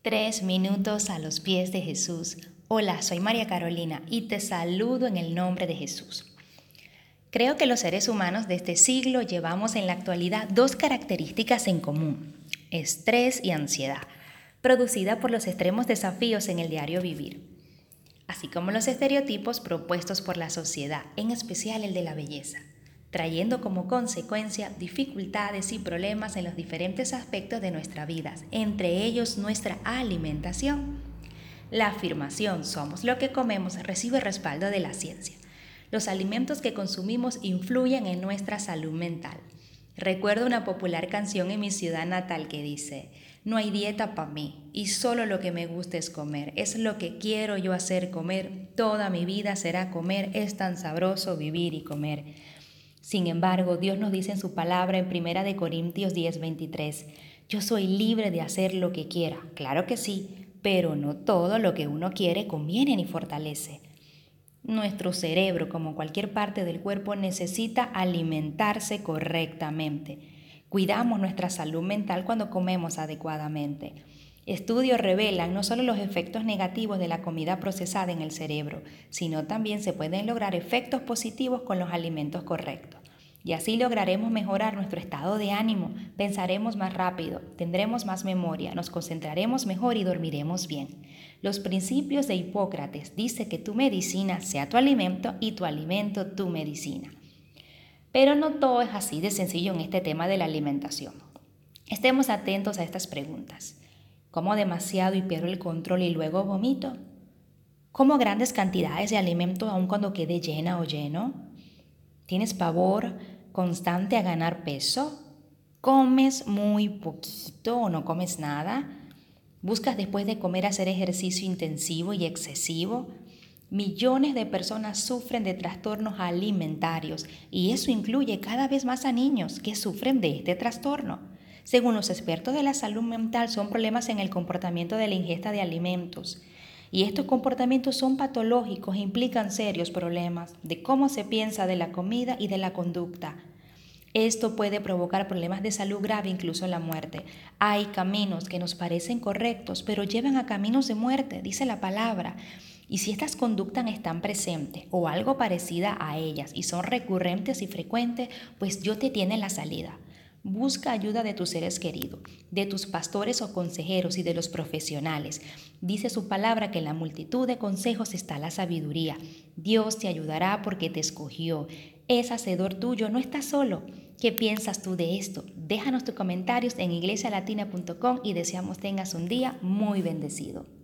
Tres minutos a los pies de Jesús. Hola, soy María Carolina y te saludo en el nombre de Jesús. Creo que los seres humanos de este siglo llevamos en la actualidad dos características en común, estrés y ansiedad, producida por los extremos desafíos en el diario vivir, así como los estereotipos propuestos por la sociedad, en especial el de la belleza trayendo como consecuencia dificultades y problemas en los diferentes aspectos de nuestra vida, entre ellos nuestra alimentación. La afirmación somos lo que comemos recibe respaldo de la ciencia. Los alimentos que consumimos influyen en nuestra salud mental. Recuerdo una popular canción en mi ciudad natal que dice, no hay dieta para mí y solo lo que me gusta es comer. Es lo que quiero yo hacer comer. Toda mi vida será comer. Es tan sabroso vivir y comer. Sin embargo, Dios nos dice en su palabra en 1 de Corintios 10:23, yo soy libre de hacer lo que quiera. Claro que sí, pero no todo lo que uno quiere conviene ni fortalece. Nuestro cerebro, como cualquier parte del cuerpo, necesita alimentarse correctamente. Cuidamos nuestra salud mental cuando comemos adecuadamente. Estudios revelan no solo los efectos negativos de la comida procesada en el cerebro, sino también se pueden lograr efectos positivos con los alimentos correctos. Y así lograremos mejorar nuestro estado de ánimo, pensaremos más rápido, tendremos más memoria, nos concentraremos mejor y dormiremos bien. Los principios de Hipócrates dice que tu medicina sea tu alimento y tu alimento tu medicina. Pero no todo es así de sencillo en este tema de la alimentación. Estemos atentos a estas preguntas. Como demasiado y pierdo el control y luego vomito. Como grandes cantidades de alimento aun cuando quede llena o lleno. ¿Tienes pavor constante a ganar peso? ¿Comes muy poquito o no comes nada? ¿Buscas después de comer hacer ejercicio intensivo y excesivo? Millones de personas sufren de trastornos alimentarios y eso incluye cada vez más a niños que sufren de este trastorno. Según los expertos de la salud mental, son problemas en el comportamiento de la ingesta de alimentos. Y estos comportamientos son patológicos e implican serios problemas de cómo se piensa de la comida y de la conducta. Esto puede provocar problemas de salud grave, incluso la muerte. Hay caminos que nos parecen correctos, pero llevan a caminos de muerte, dice la palabra. Y si estas conductas están presentes o algo parecida a ellas y son recurrentes y frecuentes, pues yo te tiene la salida. Busca ayuda de tus seres queridos, de tus pastores o consejeros y de los profesionales. Dice su palabra que en la multitud de consejos está la sabiduría. Dios te ayudará porque te escogió. Es hacedor tuyo, no estás solo. ¿Qué piensas tú de esto? Déjanos tus comentarios en iglesialatina.com y deseamos tengas un día muy bendecido.